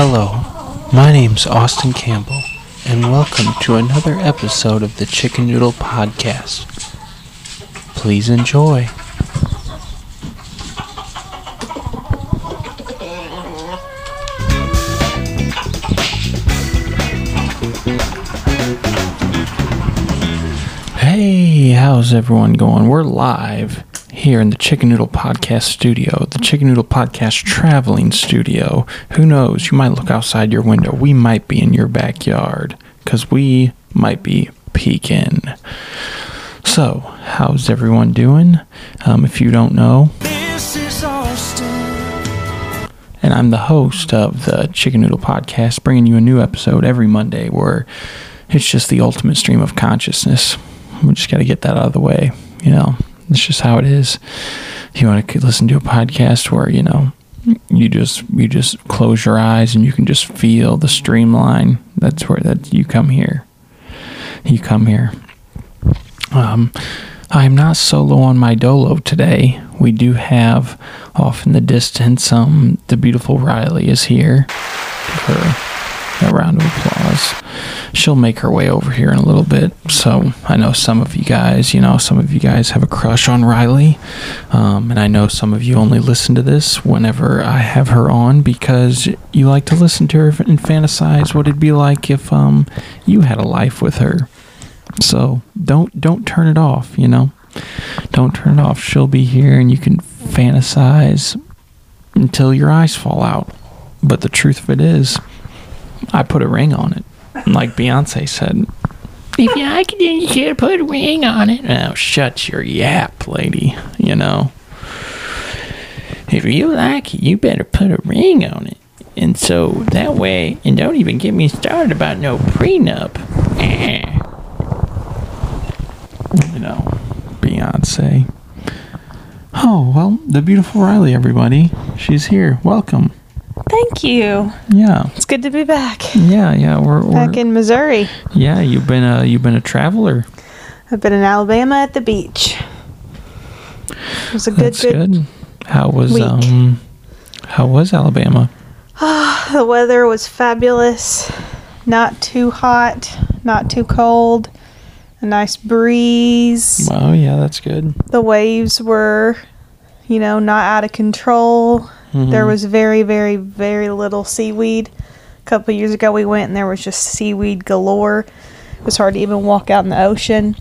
Hello, my name's Austin Campbell, and welcome to another episode of the Chicken Noodle Podcast. Please enjoy. Hey, how's everyone going? We're live here in the Chicken Noodle Podcast studio, the Chicken Noodle Podcast traveling studio. Who knows? You might look outside your window. We might be in your backyard because we might be peeking. So, how's everyone doing? Um, if you don't know, This is Austin. and I'm the host of the Chicken Noodle Podcast, bringing you a new episode every Monday where it's just the ultimate stream of consciousness. We just got to get that out of the way. You know, it's just how it is. You want to listen to a podcast where you know you just you just close your eyes and you can just feel the streamline. That's where that you come here. You come here. Um, I'm not solo on my dolo today. We do have off in the distance. Um, the beautiful Rilee is here. Her a round of applause. She'll make her way over here in a little bit. So I know some of you guys, you know, some of you guys have a crush on Rilee, um, and I know some of you only listen to this whenever I have her on because you like to listen to her and fantasize what it'd be like if um you had a life with her. So don't don't turn it off, you know. Don't turn it off. She'll be here and you can fantasize until your eyes fall out. But the truth of it is, I put a ring on it. Like Beyonce said. If you like it, then you should put a ring on it. Now shut your yap, lady. You know. If you like it, you better put a ring on it. And so that way, and don't even get me started about no prenup. Eh you know, Beyonce. Oh, well, the beautiful Rilee, everybody. She's here. Welcome. Thank you. Yeah. It's good to be back. Yeah, yeah. We're, we're Back in Missouri. Yeah, you've been a you've been a traveler. I've been in Alabama at the beach. It was a good, That's good. good. How was week. um how was Alabama? Oh, The weather was fabulous. Not too hot, not too cold. A nice breeze. Oh yeah, that's good. The waves were, you know, not out of control. There Mhm. was very, very, very little seaweed. A couple years ago, we went and there was just seaweed galore. It was hard to even walk out in the ocean.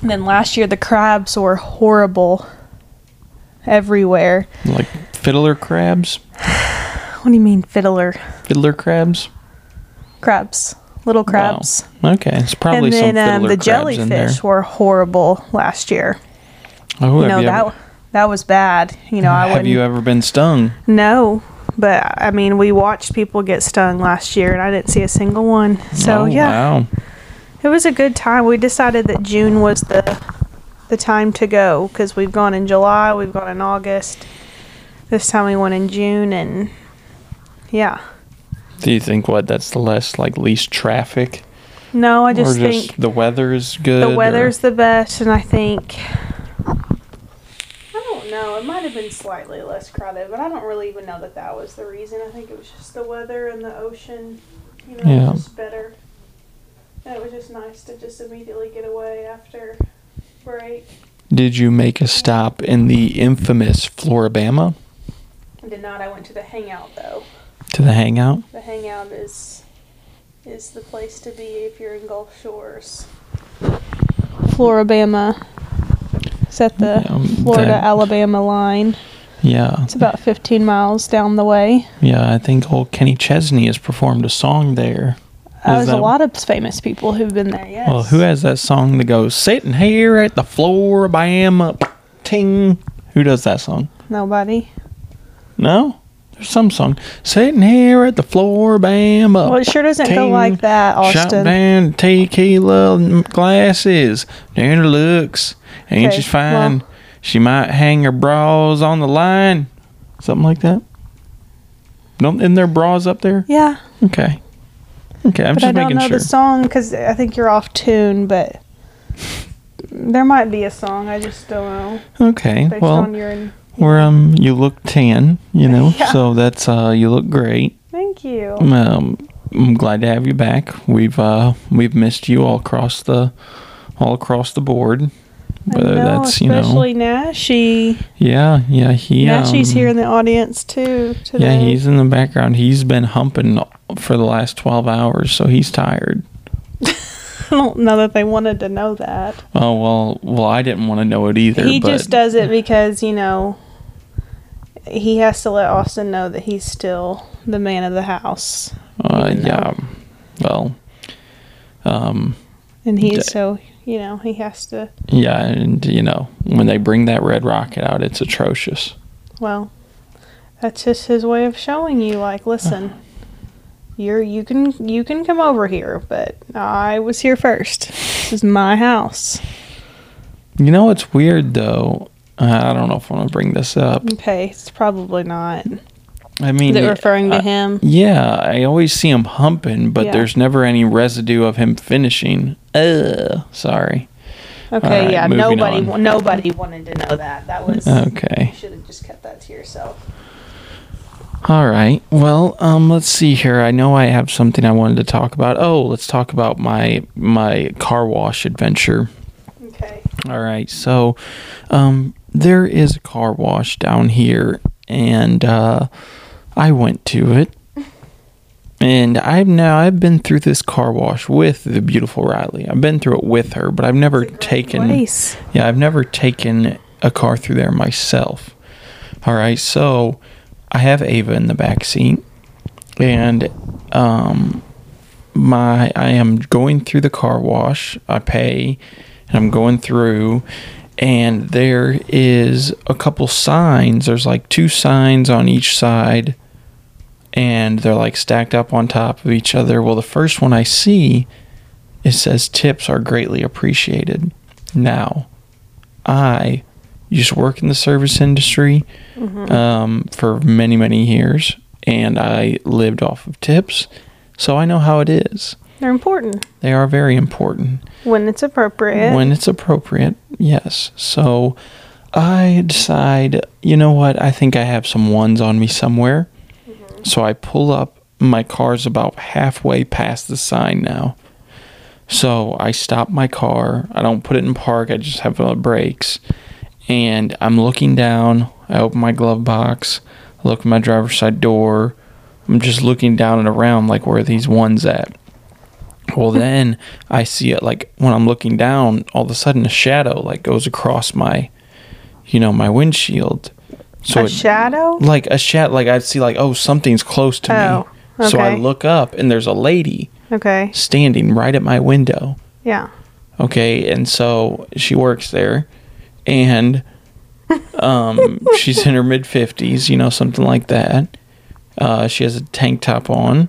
And then last year, the crabs were horrible everywhere. like fiddler crabs, What do you mean, fiddler? fiddler crabs. Crabs. Little crabs. Wow. Okay, it's probably and then some um, fiddler the crabs there. jellyfish were horrible last year. Oh, you know, that, ever, that was bad. You know, I have wouldn't. you ever been stung? No, but I mean, we watched people get stung last year, and I didn't see a single one. So oh, yeah, Wow. it was a good time. We decided that June was the the time to go because we've gone in July, we've gone in August. This time we went in June, and yeah. Do you think what that's the less like least traffic? No, I just or just think the weather is good. the or- weather's the best, and I think. I don't know. It might have been slightly less crowded, but I don't really even know that that was the reason. I think it was just the weather and the ocean. You know, Yeah. just better. And it was just nice to just immediately get away after break. Did you make a stop in the infamous Flora-Bama I did not. I went to the hangout though. to the hangout? The hangout is is the place to be if you're in Gulf Shores. Flora-Bama. It's at the um, Florida that- Alabama line. Yeah. It's about 15 miles down the way. Yeah, I think old Kenny Chesney has performed a song there. Uh, there's a lot of famous people who've been there. Yes. Well, who has that song that goes "Sitting here at the Flora-Bama, ting"? Who does that song? Nobody. No, there's some song. Sitting here at the Flora-Bama. Well, it sure doesn't go like that, Austin. Shot down tequila glasses. Down the looks. Ain't Okay, she fine? well- she might hang her bras on the line. Something like that. Don't isn't there bras up there? Yeah, Okay. Okay, I'm but just I don't know sure. the song because I think you're off tune. But there might be a song. I just don't know Okay. based Well, on your. where um you look tan, you know, Yeah. so that's uh you look great. Thank Thank you. Um, I'm glad to have you back. We've uh, we've missed you all across the all across the board. Whether know, that's you know, especially Nashi. yeah, yeah, he Nashi's um, here in the audience too today. Yeah, he's in the background. He's been humping for the last twelve hours, so he's tired. I don't know that they wanted to know that. Oh well, well, I didn't want to know it either. he just does it because you know he has to let Austin know that he's still the man of the house, Uh, yeah. Well, um, and he's D- so you know he has to. yeah, and you know when they bring that red rocket out, it's atrocious. Well, that's just his way of showing you, like, listen, you're you can you can come over here, but I was here first. This is my house. You know what's weird though? I don't know if I want to bring this up. Okay, it's probably not. I mean, Is it referring to I- him? Yeah, I always see him humping, but Yeah. there's never any residue of him finishing. Ugh, sorry. Okay, Alright, yeah. Nobody, on. nobody wanted to know that. That was. Okay. You should have just kept that to yourself. All right. Well, um, let's see here. I know I have something I wanted to talk about. Oh, let's talk about my my car wash adventure. Okay. All right. So, um, there is a car wash down here, and uh, I went to it. And I've now I've been through this car wash with the beautiful Riley. I've been through it with her, but I've never taken Place. yeah, I've never taken a car through there myself. All right, so I have Ava in the back seat, and um, my I am going through the car wash. I pay, and I'm going through, and there is a couple signs. There's like two signs on each side, and they're like stacked up on top of each other. Well, the first one I see, it says tips are greatly appreciated. Now, I used to work in the service industry um, for many, many years, and I lived off of tips, so I know how it is. They're important They are very important when it's appropriate. when it's appropriate. Yes. So I decide, you know what? I think I have some ones on me somewhere. So I pull up. My car's about halfway past the sign now. So I stop my car. I don't put it in park. I just have uh, brakes. And I'm looking down. I open my glove box. I look at my driver's side door. I'm just looking down and around like where are these ones at. Well, then I see it like when I'm looking down, all of a sudden a shadow like goes across my, you know, my windshield. So a it- shadow. like a shadow, like I'd see like oh something's close to Oh, me. So I look up and there's a lady Okay. standing right at my window. Yeah. Okay, and so she works there, and um, she's in her mid fifties, you know, something like that. Uh, she has a tank top on.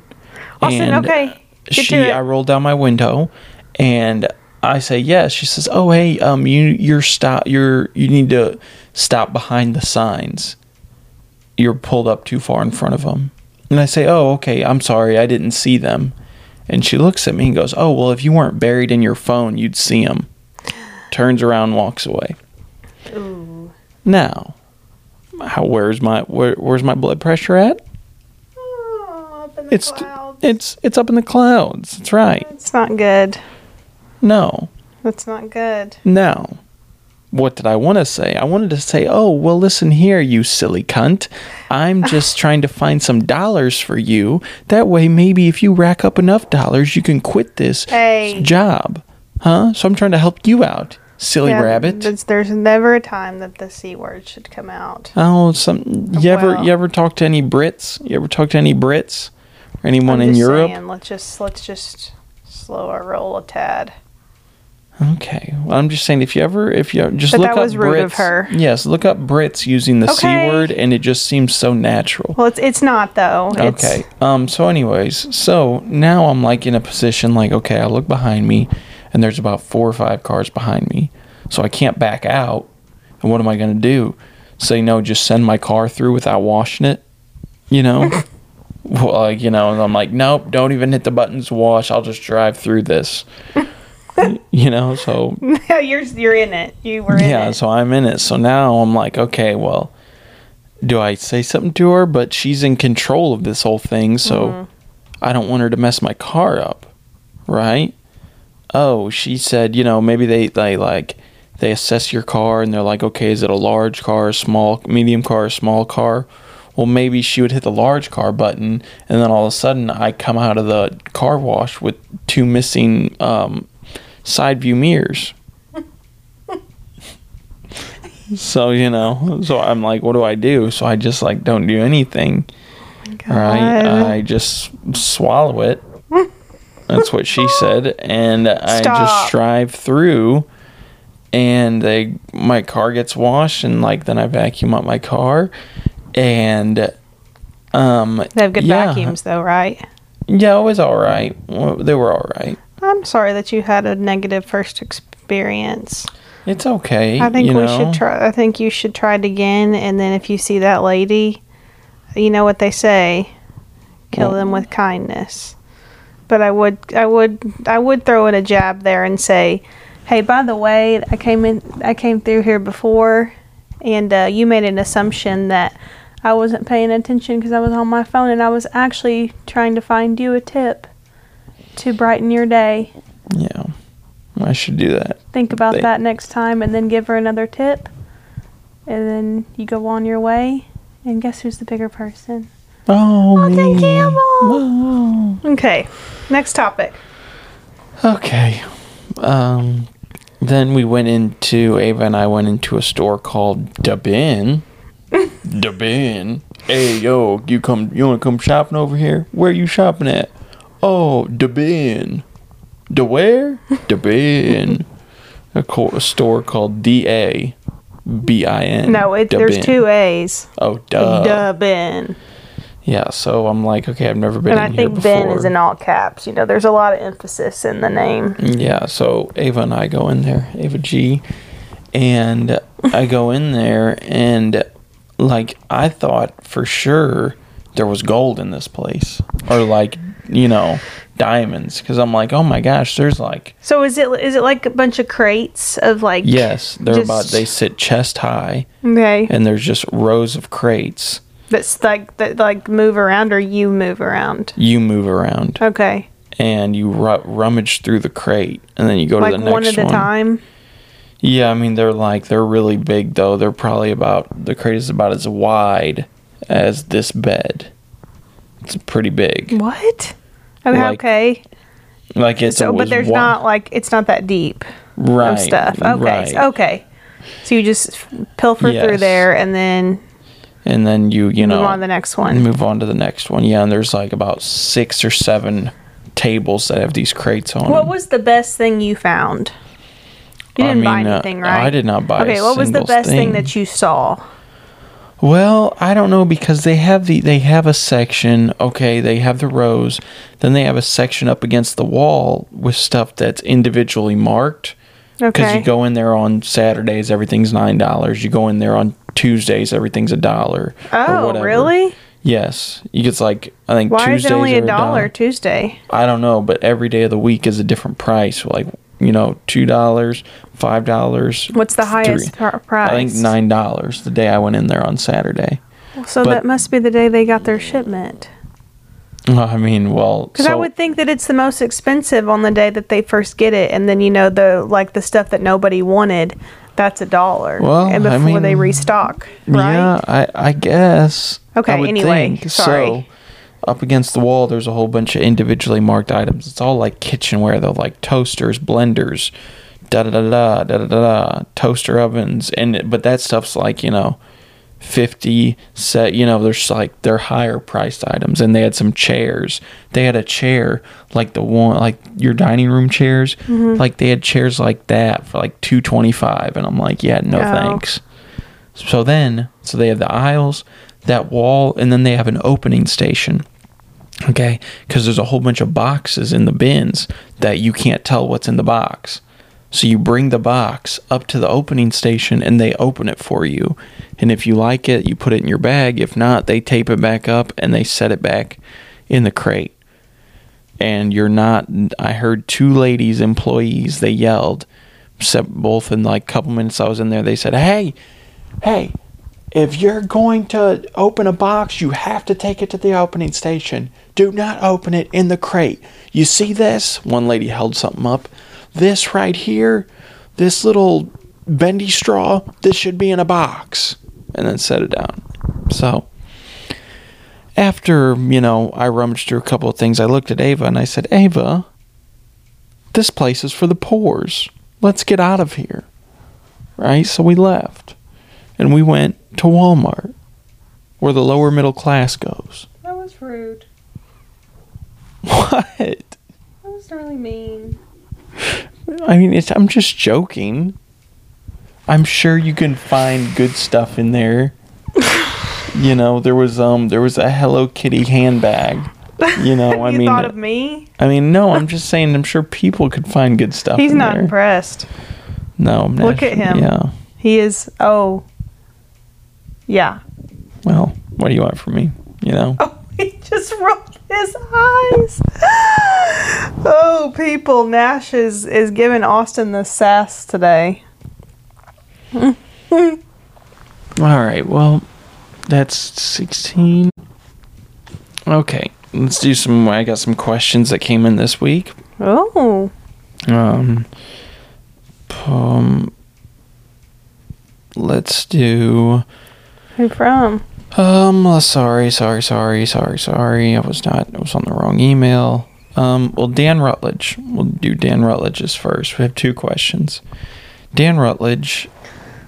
Austin, and okay. Get She. I roll down my window, and I say yes. She says, "Oh, hey, um, you you're stop. You're you need to stop behind the signs. You're pulled up too far in front of them." And I say, "Oh, okay. I'm sorry. I didn't see them." And she looks at me and goes, "Oh, well, if you weren't buried in your phone, you'd see them." Turns around, walks away. Ooh. Now, how where's my where, where's my blood pressure at? Oh, up in the It's clouds. it's it's up in the clouds. That's right. It's not good. No. That's not good. Now, what did I want to say? I wanted to say, oh, well, listen here, you silly cunt. I'm just trying to find some dollars for you. That way, maybe if you rack up enough dollars, you can quit this Hey. job. Huh? So I'm trying to help you out, silly Yeah, rabbit. There's, there's never a time that the c word should come out. Oh, some. You ever you ever talk to any Brits? You ever talk to any Brits or anyone in Europe? saying, let's just let's just slow our roll a tad. Okay. Well, I'm just saying if you ever if you just But look that up was rude Brits. of her. Yes, look up Brits using the Okay. c word, and it just seems so natural. Well, it's it's not though. It's, Okay. Um. So, anyways, so now I'm like in a position like, okay, I look behind me, and there's about four or five cars behind me, so I can't back out. And what am I gonna do? Say no, just send my car through without washing it. You know. well, like you know, and I'm like, nope, don't even hit the buttons wash. I'll just drive through this. you know. So you're you're in it. You were in it. yeah, it. so I'm in it. So now I'm like, okay, well, do I say something to her? But she's in control of this whole thing, so I don't want her to mess my car up, right? Oh, she said, you know, maybe they they like they assess your car and they're like, okay, is it a large car, a small, medium car, a small car? Well, maybe she would hit the large car button, and then all of a sudden I come out of the car wash with two missing um, side view mirrors. so you know, so I'm like, what do I do? So I just like don't do anything. Right? I just swallow it. That's what she said, and I Stop. just drive through, and they my car gets washed, and like then I vacuum up my car, and um They have good yeah. vacuums, though, right? Yeah, it was all right. Well, they were all right. I'm sorry that you had a negative first experience. It's okay. I think you we know? should try. I think you should try it again, and then if you see that lady, you know what they say: kill Well- them with kindness. But I would, I would, I would throw in a jab there and say, "Hey, by the way, I came in, I came through here before, and uh, you made an assumption that I wasn't paying attention because I was on my phone, and I was actually trying to find you a tip to brighten your day." Yeah, I should do that. think about They- that next time and then give her another tip and then you go on your way and guess who's the bigger person Oh, me. Campbell. Okay next topic Okay. Um, then we went into Ava and I went into a store called Dubin. Dubin. Hey yo, you come? You want to come shopping over here? Where are you shopping at? Oh, Da Bin. Da where? Da Bin. A, co- a store called D A B I N. no it, there's Bin. two a's Oh, duh. Dubbin. Yeah, so I'm like, okay, I've never been and i think ben is in all caps you know there's a lot of emphasis in the name Yeah, so Ava and I go in there, Ava G, and I go in there and like I thought for sure there was gold in this place or like, you know, diamonds cuz I'm like, "Oh my gosh, there's like so is it is it like a bunch of crates of like yes, they're Just- about they sit chest high okay and there's just rows of crates. that's like that like move around or you move around You move around okay and you ru- rummage through the crate and then you go like to the next one at a time Yeah, I mean they're like they're really big though. They're probably about the crate is about as wide as this bed. It's pretty big. what okay, Like, okay. Like it's so but there's not like it's not that deep right of stuff okay Right. so- okay so you just pilfer through there and then And then you you know move on to the next one move on to the next one. Yeah, and there's like about six or seven tables that have these crates on. what them. was the best thing you found you didn't buy mean, uh, anything right I did not buy. okay what was the best thing. thing that you saw Well, I don't know because they have the they have a section. Okay, they have the rows. Then they have a section up against the wall with stuff that's individually marked. Because okay you go in there on Saturdays, everything's nine dollars. You go in there on Tuesdays, everything's a dollar. oh really Yes, you get like I think why is it only a dollar tuesday I don't know, but every day of the week is a different price. Like you know, two dollars, five dollars. what's the highest pr- price I think nine dollars the day I went in there on Saturday. so but- that must be the day they got their shipment I mean, well, Because I would think that it's the most expensive on the day that they first get it, and then you know the like the stuff that nobody wanted, that's a dollar. Well, and I before they restock, right? Yeah, I I guess. Okay, I would anyway, think. sorry. So, up against the wall, there's a whole bunch of individually marked items. It's all like kitchenware, though, like toasters, blenders, da da da da da da da, toaster ovens, and but that stuff's like you know, fifty set. You know, there's like they're higher priced items, and they had some chairs. They had a chair like the one like your dining room chairs. Mm-hmm. Like they had chairs like that for like two twenty five, and I'm like, yeah, no Oh. thanks. So then, so they have the aisles, that wall, and then they have an opening station. Okay, because there's a whole bunch of boxes in the bins that you can't tell what's in the box. So you bring the box up to the opening station and they open it for you. And if you like it, you put it in your bag. If not, they tape it back up and they set it back in the crate. And you're not, I heard two ladies, employees, they yelled, both in like a couple minutes I was in there, they said, Hey, hey, if you're going to open a box, you have to take it to the opening station. Do not open it in the crate. You see this? One lady held something up. This right here, this little bendy straw, this should be in a box. And then set it down. So, after, you know, I rummaged through a couple of things, I looked at Ava and I said, Ava, this place is for the poors. Let's get out of here. Right? So we left. And we went to Walmart, where the lower middle class goes. That was rude. What? That was really mean. I mean, it's, I'm just joking. I'm sure you can find good stuff in there. you know, there was um there was a Hello Kitty handbag. You know, I mean you thought of me? I mean, no, I'm just saying. I'm sure people could find good stuff. He's not there. impressed. No, I'm Look not- at him. Yeah. He is. Oh. Yeah. Well, what do you want from me? You know. Oh, he just rolled his eyes. Oh, people! Nash is is giving Austin the sass today. All right. Well, that's 16. Okay. Let's do some. I got some questions that came in this week. Oh, Um. Um. Let's do. Who from? Um. Sorry. Sorry. Sorry. Sorry. Sorry. I was not. I was on the wrong email. Um. Well, Dan Rutledge. We'll do Dan Rutledge's first. We have two questions. Dan Rutledge.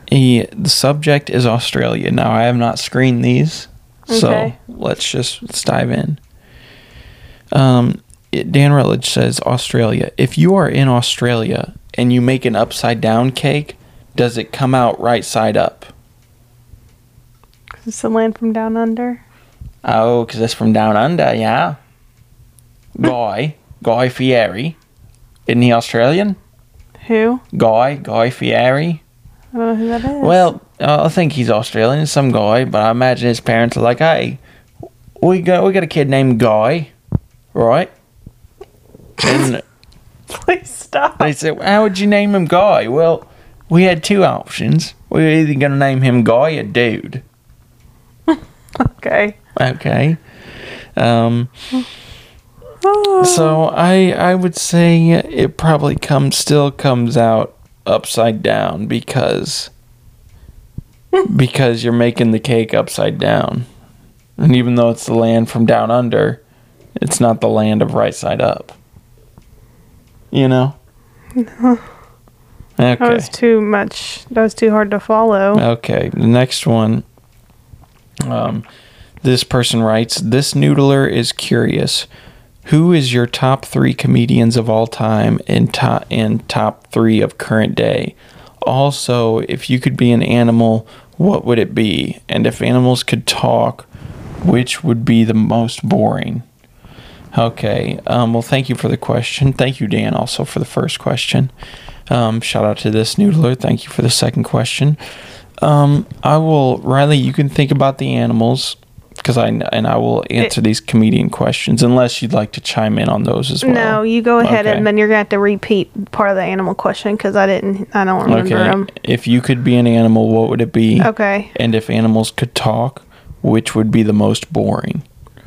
He. The subject is Australia. Now I have not screened these, so Okay. let's just let's dive in. Um. it- Dan Rutledge says Australia. If you are in Australia and you make an upside down cake, does it come out right side up? It's the land from down under. Oh, 'cause it's from down under, yeah. Guy, Guy Fieri. Isn't he Australian? Who? Guy, Guy Fieri. I don't know who that is. Well, I think he's Australian, some guy, but I imagine his parents are like, hey, we got we got a kid named Guy, right? And please stop. they said, how would you name him Guy? Well, we had two options. We were either gonna name him Guy or Dude. Okay. Okay. Um. So I I would say it probably comes still comes out upside down because because you're making the cake upside down, and even though it's the land from down under, it's not the land of right side up. You know. That Okay. was too much. That was too hard to follow. Okay, the next one. Um, this person writes, "This noodler is curious. Who is your top three comedians of all time and top and top three of current day? Also, if you could be an animal, what would it be? And if animals could talk, which would be the most boring?" Okay. Um, well, thank you for the question. Thank you, Dan, also for the first question. Um, shout out to this noodler. Thank you for the second question. Um, I will, Rilee. You can think about the animals because I and I will answer these comedian questions unless you'd like to chime in on those as well. No, you go ahead Okay. and then you're gonna have to repeat part of the animal question because I didn't. I don't remember Okay. them. If you could be an animal, what would it be? Okay. And if animals could talk, which would be the most boring?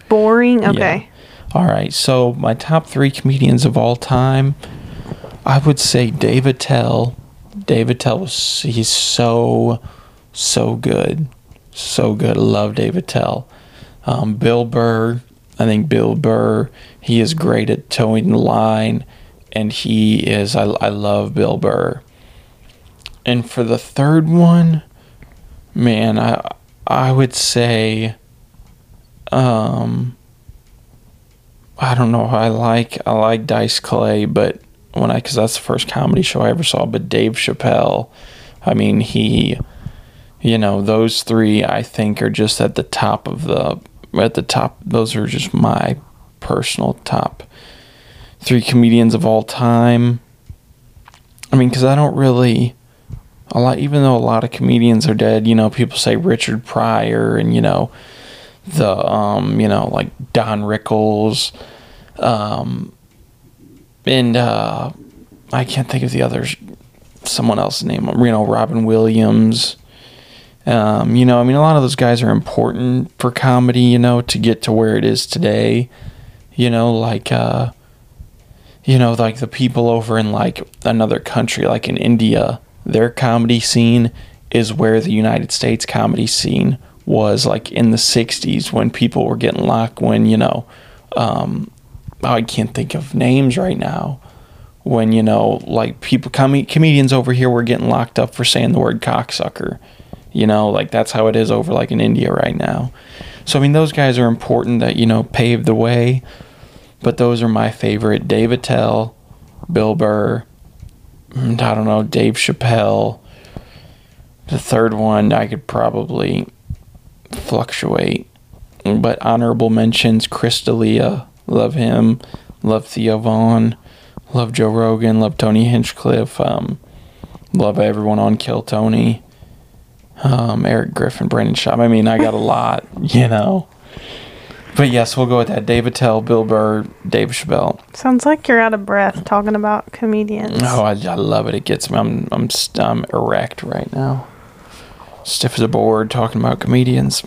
Boring. Okay. All right. So my top three comedians of all time, I would say Dave Attell. Dave Attell was he's so so good, so good. I love Dave Attell. Um, Bill Burr. I think Bill Burr. He is great at towing the line, and he is. I I love Bill Burr. And for the third one, man, I I would say. Um. I don't know. I like I like Dice Clay, but when I because that's the first comedy show I ever saw. But Dave Chappelle, I mean he, you know, those three I think are just at the top of the at the top. Those are just my personal top three comedians of all time. I mean, because I don't really a lot, even though a lot of comedians are dead. You know, people say Richard Pryor and you know the um you know like Don Rickles um and uh I can't think of the others someone else's name you know Robin Williams Um, you know, I mean, a lot of those guys are important for comedy, you know, to get to where it is today. You know, like, uh, you know, like the people over in like another country, like in India, their comedy scene is where the United States comedy scene was like in the 60s when people were getting locked, when, you know, um, I can't think of names right now. When, you know, like people, com- comedians over here were getting locked up for saying the word cocksucker. You know, like that's how it is over like in India right now. So, I mean, those guys are important that, you know, paved the way. But those are my favorite Dave Attell, Bill Burr, and I don't know, Dave Chappelle. The third one, I could probably fluctuate. But honorable mentions Chris D'Elia, love him. Love Theo Von. Love Joe Rogan. Love Tony Hinchcliffe. Um, love everyone on Kill Tony. Um, Erik Griffin, Brandon Schaub. I mean, I got a lot, you know. But yes, we'll go with that. Dave Attell, Bill Burr, Dave Chappelle. Sounds like you're out of breath talking about comedians. Oh, I, I love it. It gets me. I'm I'm st- I'm erect right now, stiff as a board, talking about comedians.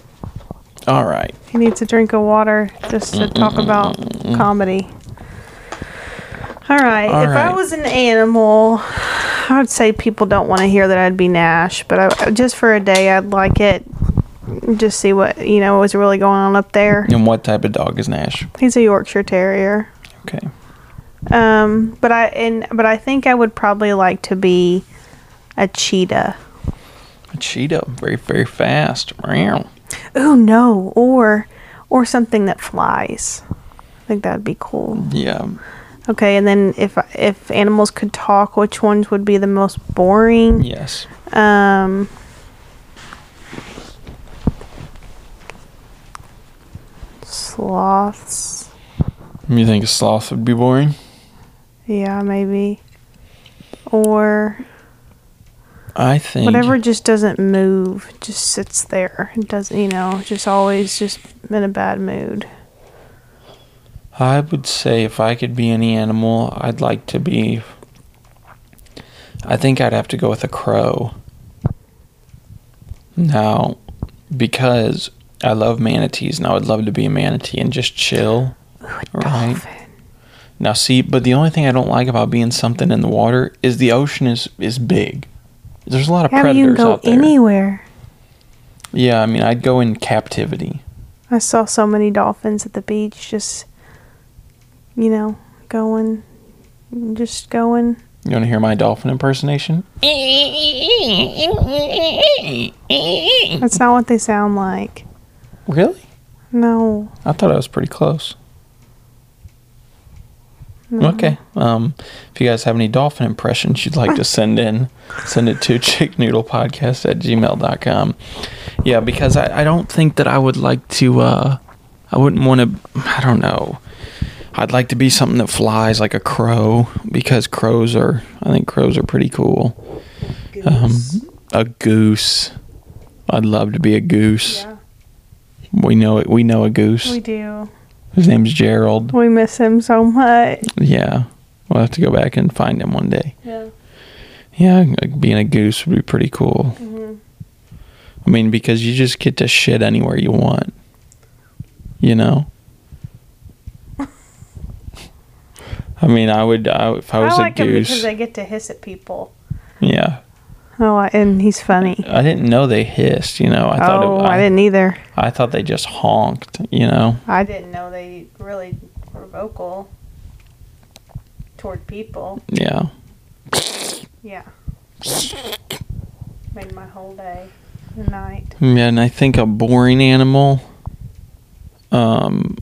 All right. He needs a drink of water just to talk about comedy. All right. All if I was an animal, I would say people don't want to hear that I'd be Nash, but I, just for a day, I'd like it. Just see what you know was really going on up there. And what type of dog is Nash? He's a Yorkshire Terrier. Okay. Um, but I and but I think I would probably like to be a cheetah. A cheetah, very very fast. Oh no, or or something that flies. I think that'd be cool. Yeah. Okay, and then if if animals could talk, which ones would be the most boring? Yes. Um, sloths. You think a sloth would be boring? Yeah, maybe. Or I think whatever just doesn't move, just sits there. It doesn't, you know, just always just in a bad mood. I would say if I could be any animal, I'd like to be. I think I'd have to go with a crow. Now, because I love manatees, and I would love to be a manatee and just chill. Right. Dolphin. Now, see, but the only thing I don't like about being something in the water is the ocean is is big. There's a lot of Yeah, but you predators can go out there. anywhere. Yeah, I mean, I'd go in captivity. I saw so many dolphins at the beach, just you know, going, just going. You want to hear my dolphin impersonation? That's not what they sound like. Really? No. I thought I was pretty close. no. Okay. Um, if you guys have any dolphin impressions you'd like to send in, send it to chickennoodlepodcast at gmail.com. Yeah, because I, I don't think that I would like to, uh, I wouldn't want to, I don't know. I'd like to be something that flies like a crow because crows are, I think crows are pretty cool. Um, a goose. I'd love to be a goose. Yeah, We know it. We know a goose. we do. His name's Gerald. We miss him so much. Yeah. We'll have to go back and find him one day. Yeah. Yeah, like being a goose would be pretty cool. I mean, because you just get to shit anywhere you want. You know? I mean, I would, I, if I was I like a him because goose. they get to hiss at people. yeah. Oh, and he's funny. I didn't know they hissed, you know? I thought oh, it, I, didn't either. I thought they just honked, you know? I didn't know they really were vocal toward people. Yeah. Yeah. Made my whole day and night. Yeah, and I think a boring animal. Um,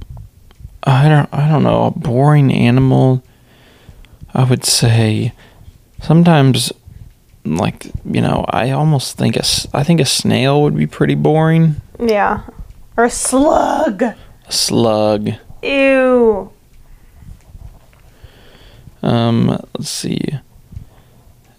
I don't. I don't know. A boring animal. I would say, sometimes, like you know, I almost think a. I think a snail would be pretty boring. Yeah. Or a slug. A slug. Ew. Um, let's see.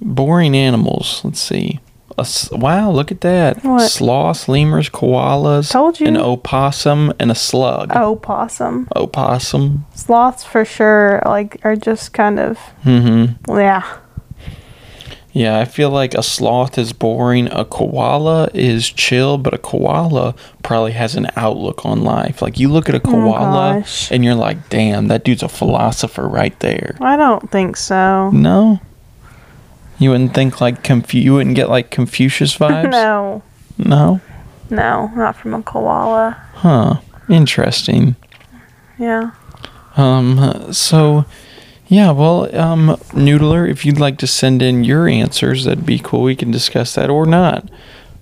Boring animals. Let's see. A wow, look at that. What? Sloths, lemurs, koalas, Told you. an opossum, and a slug. Oh, possum. Opossum. Sloths for sure, like, are just kind of, Mm-hmm. yeah. Yeah, I feel like a sloth is boring. A koala is chill, but a koala probably has an outlook on life. Like you look at a koala gosh. and you're like, damn, that dude's a philosopher right there. I don't think so. No? You wouldn't think like Confu- you wouldn't get like Confucius vibes? No, No? no, not from a koala. Huh. Interesting. Yeah. Um, so, yeah, well, um, Noodler, if you'd like to send in your answers, that'd be cool. We can discuss that or not.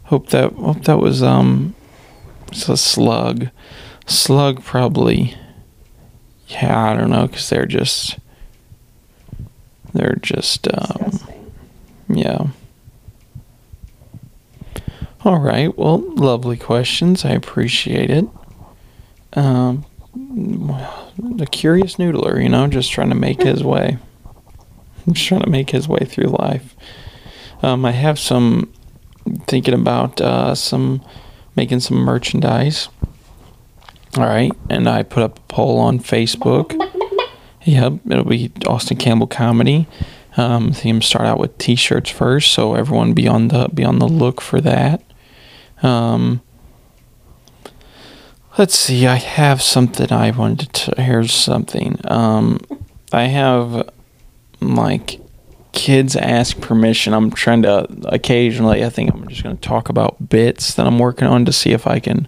Hope that hope that was um, it's a slug. Slug probably. Yeah, I don't know, cause they're just. They're just um, yeah. All right. Well, lovely questions. I appreciate it. Um, the curious noodler, you know, just trying to make his way. Just trying to make his way through life. Um, I have some thinking about uh, some making some merchandise. All right, and I put up a poll on Facebook. Yep, it'll be Austin Campbell comedy. Um, I think I'm start out with T-shirts first, so everyone be on the be on the look for that. Um, let's see. I have something I wanted to. Here's something. Um, I have like kids ask permission. I'm trying to occasionally. I think I'm just going to talk about bits that I'm working on to see if I can,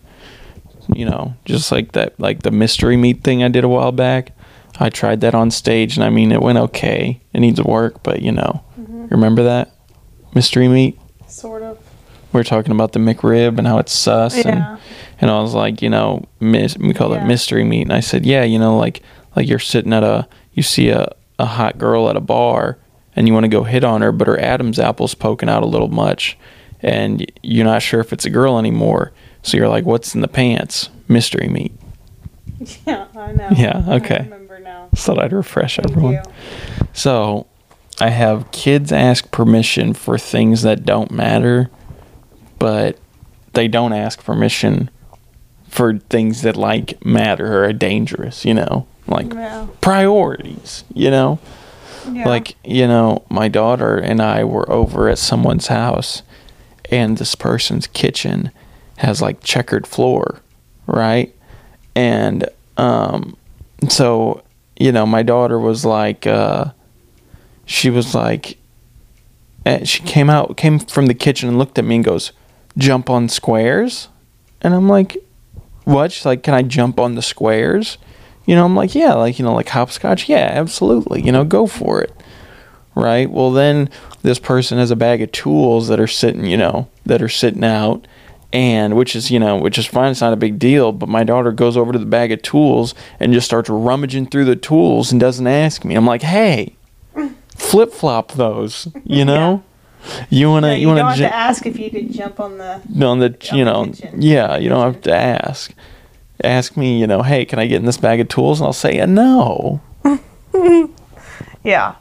you know, just like that, like the mystery meat thing I did a while back. I tried that on stage, and I mean, it went okay. It needs work, but you know, mm-hmm. remember that mystery meat. Sort of. We were talking about the McRib and how it's sus, Yeah. and and I was like, you know, mis- we call Yeah. it mystery meat, and I said, yeah, you know, like like you're sitting at a, you see a a hot girl at a bar, and you want to go hit on her, but her Adam's apple's poking out a little much, and you're not sure if it's a girl anymore, so you're like, what's in the pants? Mystery meat. Yeah, I know. Yeah, okay. I remember. So I'd refresh Thank everyone. you. So, I have kids ask permission for things that don't matter, but they don't ask permission for things that like matter or are dangerous, you know? Like Yeah. priorities, you know? Yeah. Like, you know, my daughter and I were over at someone's house and this person's kitchen has like checkered floor, right? And um so, you know, my daughter was like uh she was like and she came out came from the kitchen and looked at me and goes, "Jump on squares?" And I'm like, "What?" She's like, "Can I jump on the squares?" You know, I'm like, "Yeah, like, you know, like hopscotch? Yeah, absolutely. You know, go for it." Right? Well, then this person has a bag of tools that are sitting, you know, that are sitting out and which is, you know, which is fine, it's not a big deal, but my daughter goes over to the bag of tools and just starts rummaging through the tools and doesn't ask me. I'm like, "Hey, flip flop those, you know? You wanna Yeah, you, you, wanna ju- to ask if you could jump on the. on the on you the know kitchen. yeah you don't have to ask. Ask me, you know, hey, can I get in this bag of tools? And I'll say, uh, no. Yeah.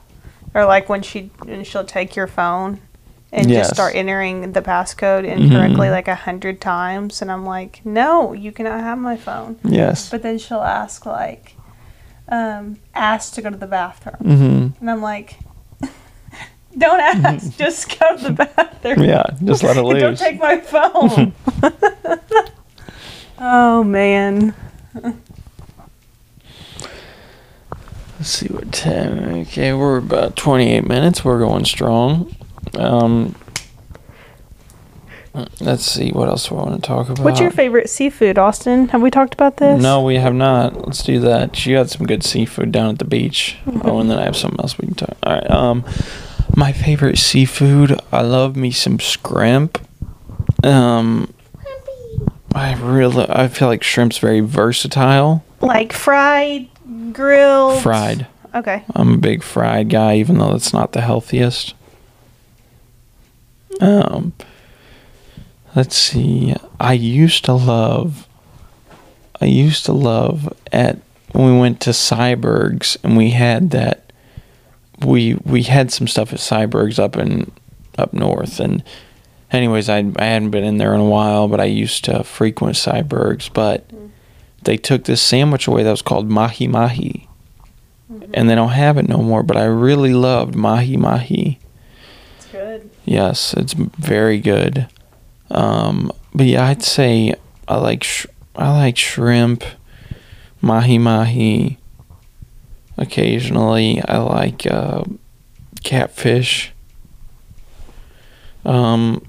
Or like when she when she'll take your phone and Yes. just start entering the passcode incorrectly Mhm. like a hundred times, and I'm like, no, you cannot have my phone. Yes. But then she'll ask like, um, ask to go to the bathroom, mm-hmm. and I'm like, don't ask, just go to the bathroom. Yeah, just let it leave. don't take my phone. oh man. Let's see what time. Okay, we're about 28 minutes. We're going strong. Um, let's see what else do I want to talk about. What's your favorite seafood, Austin? Have we talked about this? No, we have not. Let's do that. She got some good seafood down at the beach. Oh, and then I have something else we can talk. All right. Um, my favorite seafood. I love me some scrimp. Um, I really. I feel like shrimp's very versatile. Like fried, grilled, Fried. Okay. I'm a big fried guy, even though that's not the healthiest. Um, let's see. I used to love. I used to love at when we went to Syberg's and we had that. We we had some stuff at Syberg's up in up north and. Anyways, I I hadn't been in there in a while, but I used to frequent Syberg's. But they took this sandwich away that was called mahi mahi and they don't have it no more. But I really loved mahi mahi. It's good. Yes, it's very good. Um, but yeah, I'd say I like sh- I like shrimp, mahi mahi. Occasionally, I like uh, catfish. Um,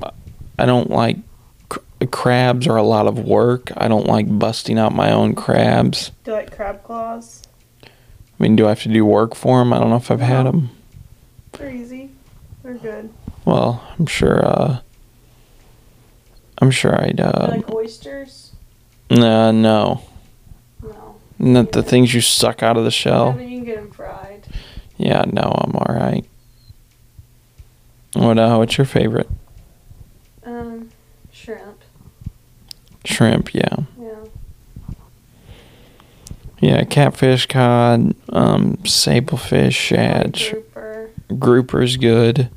I don't like cr- crabs are a lot of work. I don't like busting out my own crabs. Do you like crab claws? I mean, do I have to do work for them? I don't know if I've had them. They're easy. They're good. Well, I'm sure. Uh, I'm sure I'd. Uh, like oysters? nah, no, No. not the things you suck out of the shell. you can get them fried. Yeah, no, I'm all right. What? Uh, what's your favorite? Um, shrimp. Shrimp. Yeah, Yeah. yeah. Catfish, cod, um, sablefish, shad, Grouper. grouper's good.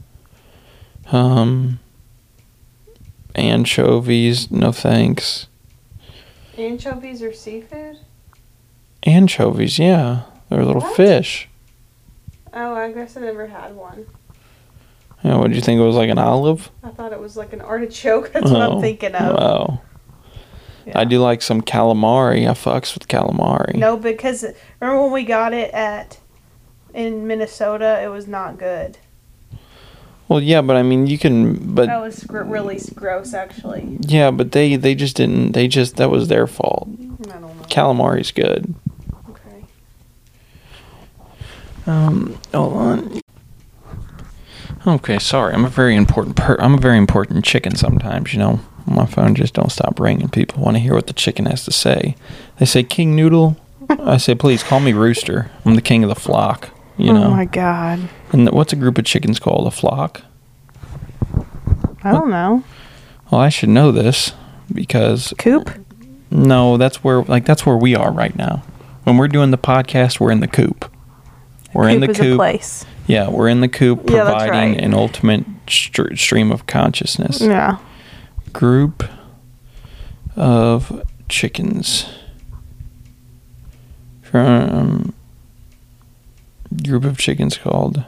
Um, anchovies, no thanks. Anchovies are seafood? Anchovies, yeah, they're little What? fish. Oh, I guess I never had one. Yeah, what did you think it was like an olive? I thought it was like an artichoke. That's what Oh, I'm thinking of. Wow. Yeah. I do like some calamari. I fucks with calamari. No, because remember when we got it at in Minnesota, it was not good. Well, yeah, but I mean, you can, but That was gr- really gross, actually. yeah, but they they just didn't. They just that was their fault. I don't know. Calamari's good. Okay. Um, hold on. Okay, sorry. I'm a very important per. I'm a very important chicken. Sometimes, you know, my phone just don't stop ringing. People want to hear what the chicken has to say. They say King Noodle. I say, please call me Rooster. I'm the king of the flock. You oh know. Oh my god. and what's a group of chickens called? A flock. I don't know. Well, I should know this because Coop? no, that's where like that's where we are right now. When we're doing the podcast, we're in the coop. We're in the coop. place. Yeah, we're in the coop Yeah, providing right. an ultimate str- stream of consciousness. Yeah. Group of chickens from group of chickens called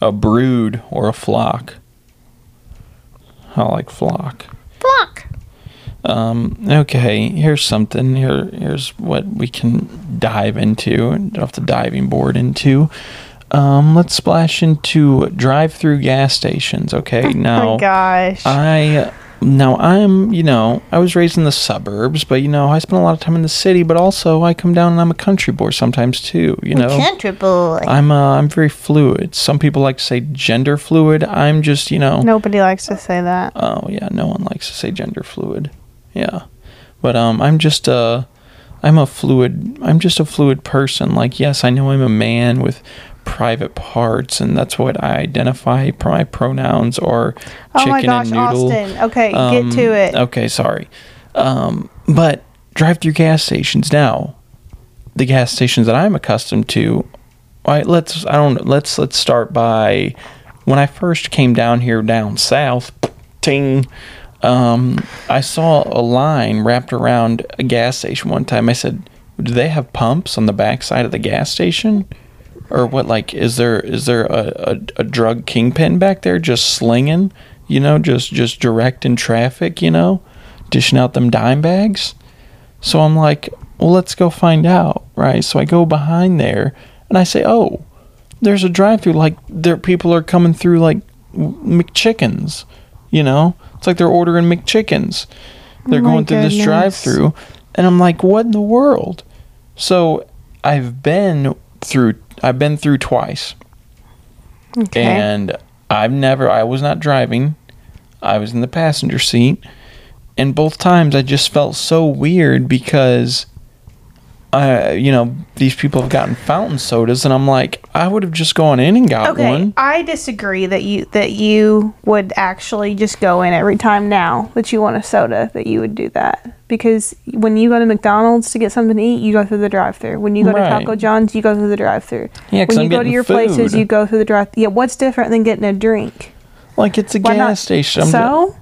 a brood or a flock. I like flock. Flock. Um, okay, here's something. Here, here's what we can dive into and off the diving board into. Um, let's splash into drive-through gas stations. Okay, Oh now my gosh. I now I'm you know I was raised in the suburbs, but you know I spend a lot of time in the city. But also I come down and I'm a country boy sometimes too. You know. Country boy. I'm uh, I'm very fluid. Some people like to say gender fluid. I'm just you know Nobody likes to say that. Oh yeah, no one likes to say gender fluid. Yeah. But um I'm just uh I'm a fluid I'm just a fluid person. Like yes, I know I'm a man with private parts and that's what I identify for my pronouns or Oh chicken my gosh, and noodle. Austin. Okay, Um, get to it. Okay, sorry. Um but drive through gas stations now. The gas stations that I'm accustomed to all right, let's I don't let's let's start by when I first came down here down south, ting um, I saw a line wrapped around a gas station one time. I said, "Do they have pumps on the backside of the gas station, or what? Like, is there is there a, a, a drug kingpin back there just slinging? You know, just just directing traffic? You know, dishing out them dime bags?" So I'm like, "Well, let's go find out." Right? So I go behind there and I say, "Oh, there's a drive-through. Like, there people are coming through like McChickens." You know, it's like they're ordering McChickens. They're Oh going through this drive-through, and I'm like, what in the world? So I've been through. I've been through twice, Okay. and I've never. I was not driving. I was in the passenger seat, and both times I just felt so weird because. I, you know, these people have gotten fountain sodas, and I'm like, I would have just gone in and got Okay, one. I disagree that you that you would actually just go in every time now that you want a soda that you would do that because when you go to McDonald's to get something to eat, you go through the drive-through. When you go Right. to Taco John's, you go through the drive-through. Yeah, when I'm you go to your places, you go through the drive. Yeah, what's different than getting a drink? Like it's a Why gas not? station. I'm so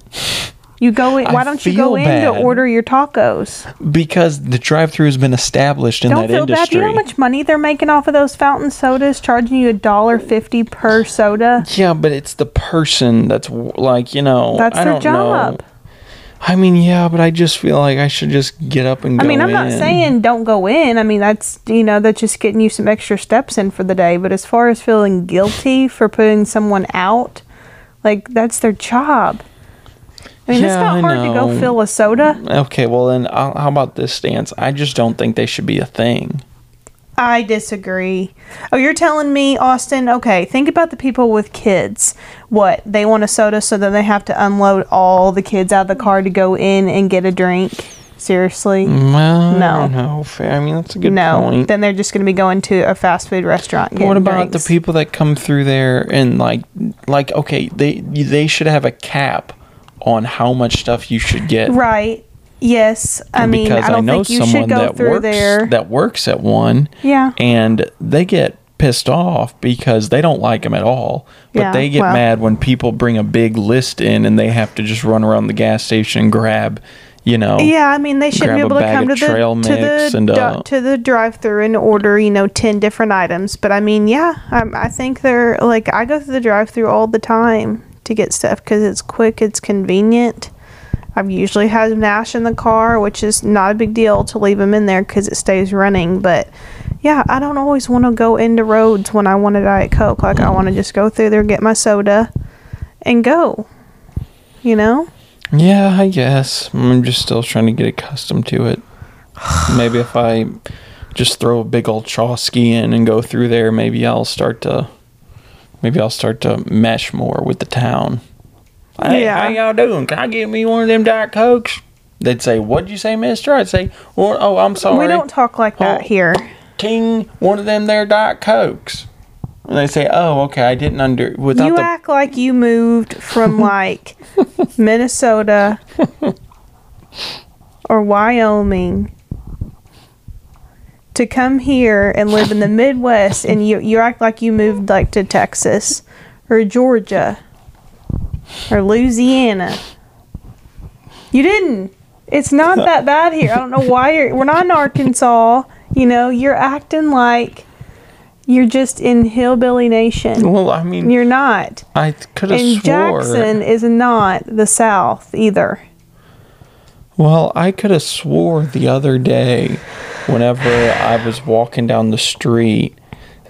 You go in. I Why don't you go in to bad. order your tacos? because the drive-through has been established in Don't that feel bad. industry. You know how much money they're making off of those fountain sodas, charging you a dollar fifty per soda. yeah, but it's the person that's w- like you know. That's I their don't job. Know. I mean, yeah, but I just feel like I should just get up and go I mean, I'm not in. saying don't go in. I mean, that's you know that's just getting you some extra steps in for the day. But as far as feeling guilty for putting someone out, like that's their job. I mean, it's Yeah, not I hard to go fill a soda. Okay, well then, i how about this stance? I just don't think they should be a thing. I disagree. Oh, you're telling me, Austin? Okay, think about the people with kids. What they want a soda, so then they have to unload all the kids out of the car to go in and get a drink. Seriously? Mm, well, No. I. Fair. I mean, that's a good no. point. Then they're just going to be going to a fast food restaurant. What about drinks. the people that come through there and like, like okay, they they should have a cap on how much stuff you should get. Right. Yes. I mean, because I don't know think you someone should go that works there. that works at one. Yeah. And they get pissed off because they don't like them at all. But Yeah, they get well. mad when people bring a big list in and they have to just run around the gas station and grab, you know. Yeah, I mean they should be able to come to the trail to the and, uh, to the drive-through and order you know ten different items. But I mean, yeah, I, I think they're like I go through the drive-through all the time to get stuff because it's quick, it's convenient. I've usually had Nash in the car, which is not a big deal to leave him in there because it stays running. But yeah, I don't always want to go into roads when I want a Diet Coke. Like I want to just go through there, get my soda, and go. You know. Yeah, I guess. I'm just still trying to get accustomed to it. maybe if I just throw a big old Chawsky in and go through there, maybe I'll start to maybe I'll start to mesh more with the town. Hey, Yeah. how y'all doing? Can I get me one of them Diet Cokes? They'd say, What'd you say, mister? I'd say, well, Oh, I'm sorry. We don't talk like that Oh. here. Ting, one of them there Diet Cokes. And they say, Oh, okay, I didn't under without you the act like you moved from like Minnesota or Wyoming to come here and live in the Midwest and you you act like you moved like to Texas or Georgia or Louisiana. You didn't. It's not that bad here. I don't know why you're we're not in Arkansas. You know, you're acting like you're just in hillbilly nation. Well, I mean You're not. I could have And swore Jackson is not the South either. Well, I could have swore the other day, whenever I was walking down the street,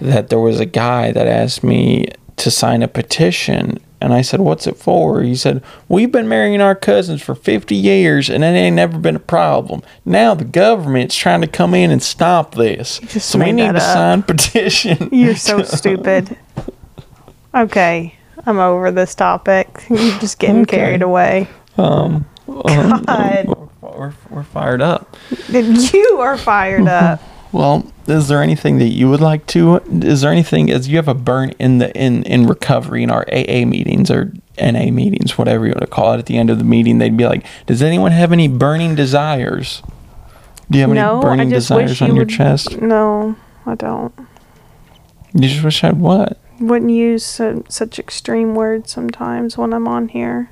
that there was a guy that asked me to sign a petition. And I said, What's it for? He said, We've been marrying our cousins for 50 years and it ain't never been a problem. Now the government's trying to come in and stop this. So we need to up. sign petition. You're so stupid. Okay, I'm over this topic. You're just getting Okay. carried away. Um, um, God. We're, we're fired up. You are fired up. Well, is there anything that you would like to? Is there anything? As you have a burn in the in in recovery in our AA meetings or NA meetings, whatever you want to call it, at the end of the meeting, they'd be like, "Does anyone have any burning desires? Do you have no, any burning I just wish desires you on your would- chest? No, I don't. You just wish I had what? Wouldn't use so, such extreme words sometimes when I'm on here.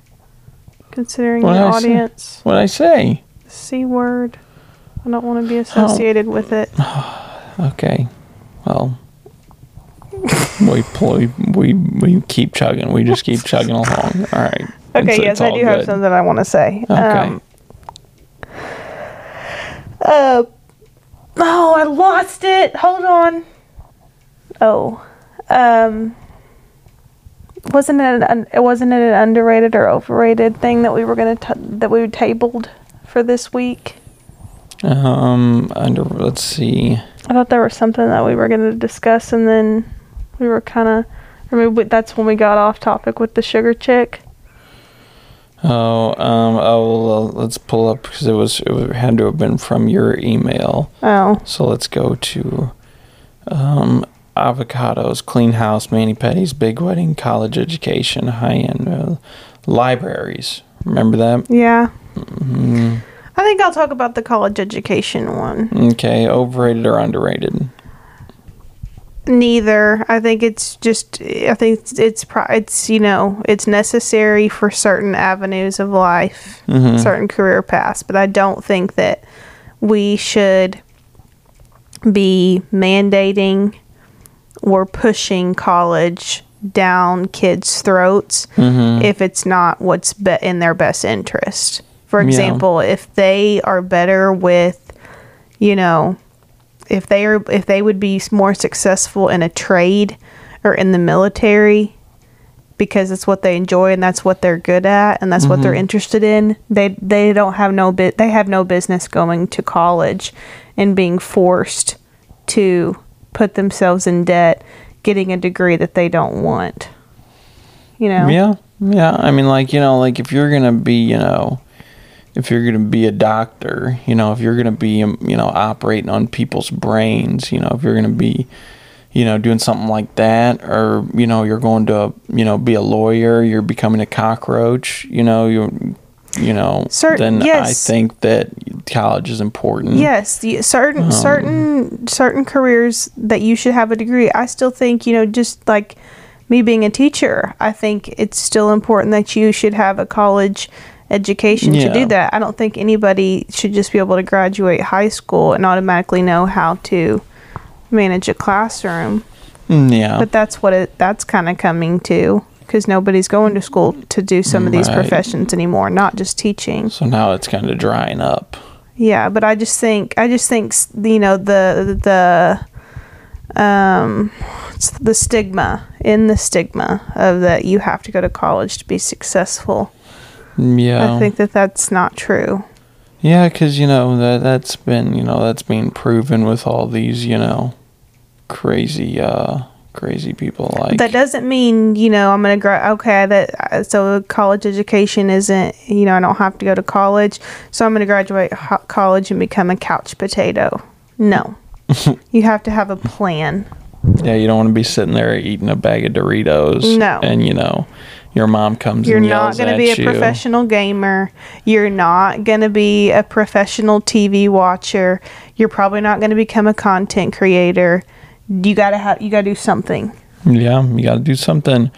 Considering What the I say? audience, What I say? C word. I don't want to be associated with it. Okay, well." we, pl- we we keep chugging. We just keep chugging along. All right. Okay, It's- yes, it's I do have something I want to say. Okay. Um, uh, oh, I lost it. Hold on. Oh, um, wasn't it an it wasn't it an underrated or overrated thing that we were gonna t- that we tabled for this week? Um, under let's see. I thought there was something that we were gonna discuss, and then we were kind of. I mean, that's when we got off topic with the sugar chick. Oh, um, oh, well, let's pull up because it was it had to have been from your email. Oh, So let's go to, um, avocados, clean house, mani pedis, big wedding, college education, high end uh, libraries. Remember that? yeah. Mm, I think I'll talk about the college education one. okay, overrated or underrated? Neither. I think it's just. I think it's it's, pro- it's you know it's necessary for certain avenues of life, certain career paths. But I don't think that we should be mandating or pushing college down kids' throats if it's not what's be- in their best interest. For Yeah. example, if they are better with, you know, if they are if they would be more successful in a trade or in the military because it's what they enjoy and that's what they're good at and that's what they're mm-hmm. interested in they they don't have no bit they have no business going to college and being forced to put themselves in debt getting a degree that they don't want you know Yeah, yeah. I mean, like you know, like if you're gonna be, you know, if you're gonna be a doctor, you know, if you're gonna be, um, you know, operating on people's brains, you know, if you're gonna be, you know, doing something like that, or you know, you're going to, you know, be a lawyer, you're becoming a cockroach, you know, you, you know, Cer- then I think that college is important. Yes, the certain Um, certain certain careers that you should have a degree. I still think you know, just like me being a teacher, I think it's still important that you should have a college education to do that. I don't think anybody should just be able to graduate high school and automatically know how to manage a classroom. Mm, yeah. But that's what it that's kind of coming to because nobody's going to school to do some of these professions anymore, not just teaching. so now it's kind of drying up. Yeah, but I just think I just think you know the the um it's the stigma in the stigma of that you have to go to college to be successful. Yeah. I think that that's not true. Yeah, because you know that that's been you know that's being proven with all these you know crazy uh crazy people like that doesn't mean you know I'm gonna gra- okay that uh, so college education isn't you know I don't have to go to college so I'm gonna graduate ho- college and become a couch potato. No, you have to have a plan. yeah you don't want to be sitting there eating a bag of Doritos No. and you know your mom comes You're not going to be a you. professional gamer. You're not going to be a professional TV watcher. You're probably not going to become a content creator. You got to have you got to do something. yeah you got to do something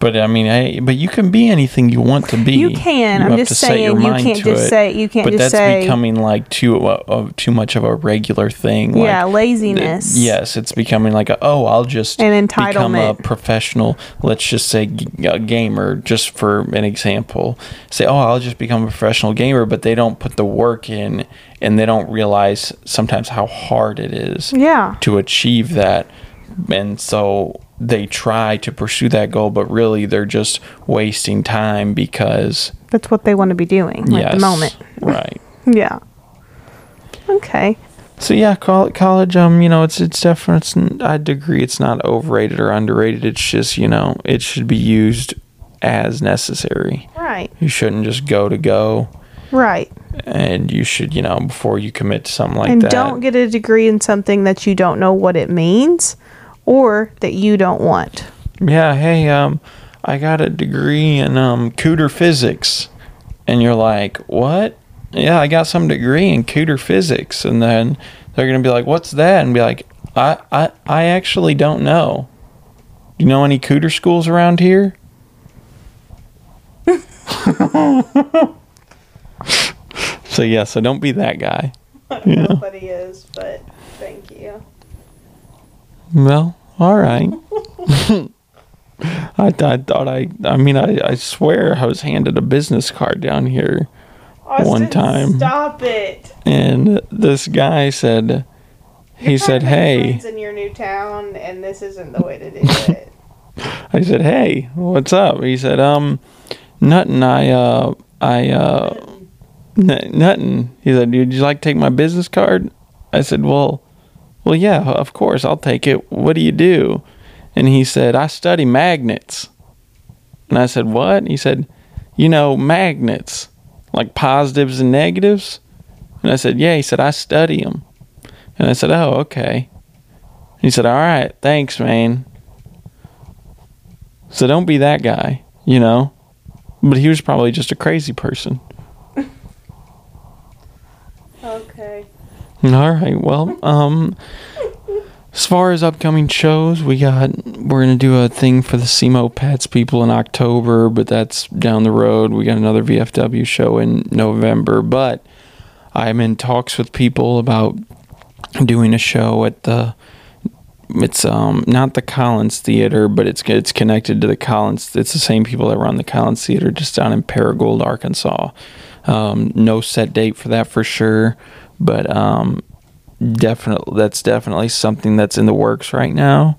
but I mean hey but you can be anything you want to be You can. I'm have just to set your saying you mind can't to just it. say you can't but just that's say becoming like too uh, of too much of a regular thing yeah, like, laziness. Yes, it's becoming like a oh, I'll just An become a professional. Let's just say g- a gamer, just for an example. Say oh, I'll just become a professional gamer, but they don't put the work in, and they don't realize sometimes how hard it is Yeah. to achieve that, and so they try to pursue that goal, but really they're just wasting time because That's what they want to be doing at yes, the moment. right. Yeah. Okay. So yeah, call college. Um, you know, it's it's definitely. I'd agree. It's not overrated or underrated. It's just you know, it should be used as necessary. Right. You shouldn't just go to go, Right. and you should you know before you commit to something like and that. And don't get a degree in something that you don't know what it means or that you don't want. yeah, hey, um, I got a degree in um cooter physics, and you're like, what? Yeah, I got some degree in cooter physics, and then they're gonna be like, what's that? And be like, I I I actually don't know. Do you know any cooter schools around here? so yeah, so don't be that guy. Nobody is, but thank you. Well, all right. I, I thought I, I mean, I, I swear I was handed a business card down here, One time. Stop it. and this guy said, he said, "Hey," It's in your new town, and this isn't the way to do it. I said, "Hey, what's up?" He said, "Um, nothing. I, uh, I, uh, n- nothing." He said, "Would you like to take my business card?" I said, "Well, well, yeah, of course, I'll take it. What do you do?" And he said, "I study magnets." And I said, "What?" He said, "You know, magnets, like positives and negatives." And I said, "Yeah." He said, "I study them." And I said, "Oh, okay." He said, "All right, thanks, man." So don't be that guy, you know. But he was probably just a crazy person. Okay. All right. Well, um, As far as upcoming shows, we got we're gonna do a thing for the SEMO Pets people in October, but that's down the road. We got another VFW show in November, but I'm in talks with people about doing a show at the it's um not the Collins Theater, but it's it's connected to the Collins. It's the same people that run the Collins Theater, just down in Paragould, Arkansas. Um, no set date for that for sure, but um, definitely that's definitely something that's in the works right now,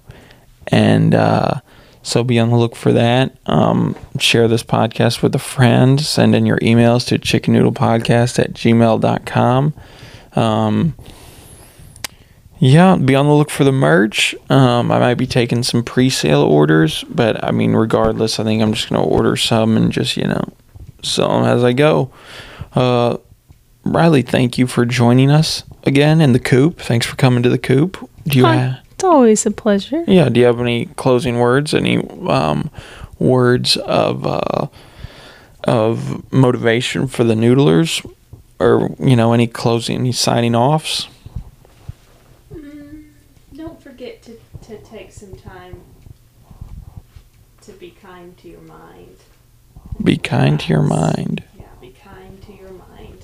and uh, so be on the look for that. Um, share this podcast with a friend. Send in your emails to chicken noodle podcast at gmail.com. Um, yeah, be on the look for the merch. Um, I might be taking some pre-sale orders, but I mean, regardless, I think I'm just gonna order some and just you know sell them as I go. Uh, Rilee, thank you for joining us again in the coop. Thanks for coming to the coop. Do you? Hi. Ha- It's always a pleasure. yeah. Do you have any closing words? Any um, words of uh, of motivation for the noodlers, or you know, any closing, any signing offs? Don't forget to, to take some time to be kind to your mind. Be kind to your mind. Yeah, be kind to your mind.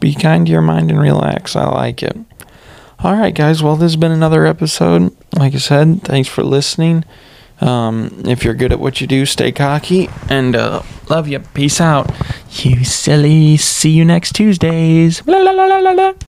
Be kind to your mind and relax. I like it. All right, guys. Well, this has been another episode. Like I said, thanks for listening. Um, if you're good at what you do, stay cocky. And uh, love you. Peace out. You silly. See you next Tuesdays. La, la, la.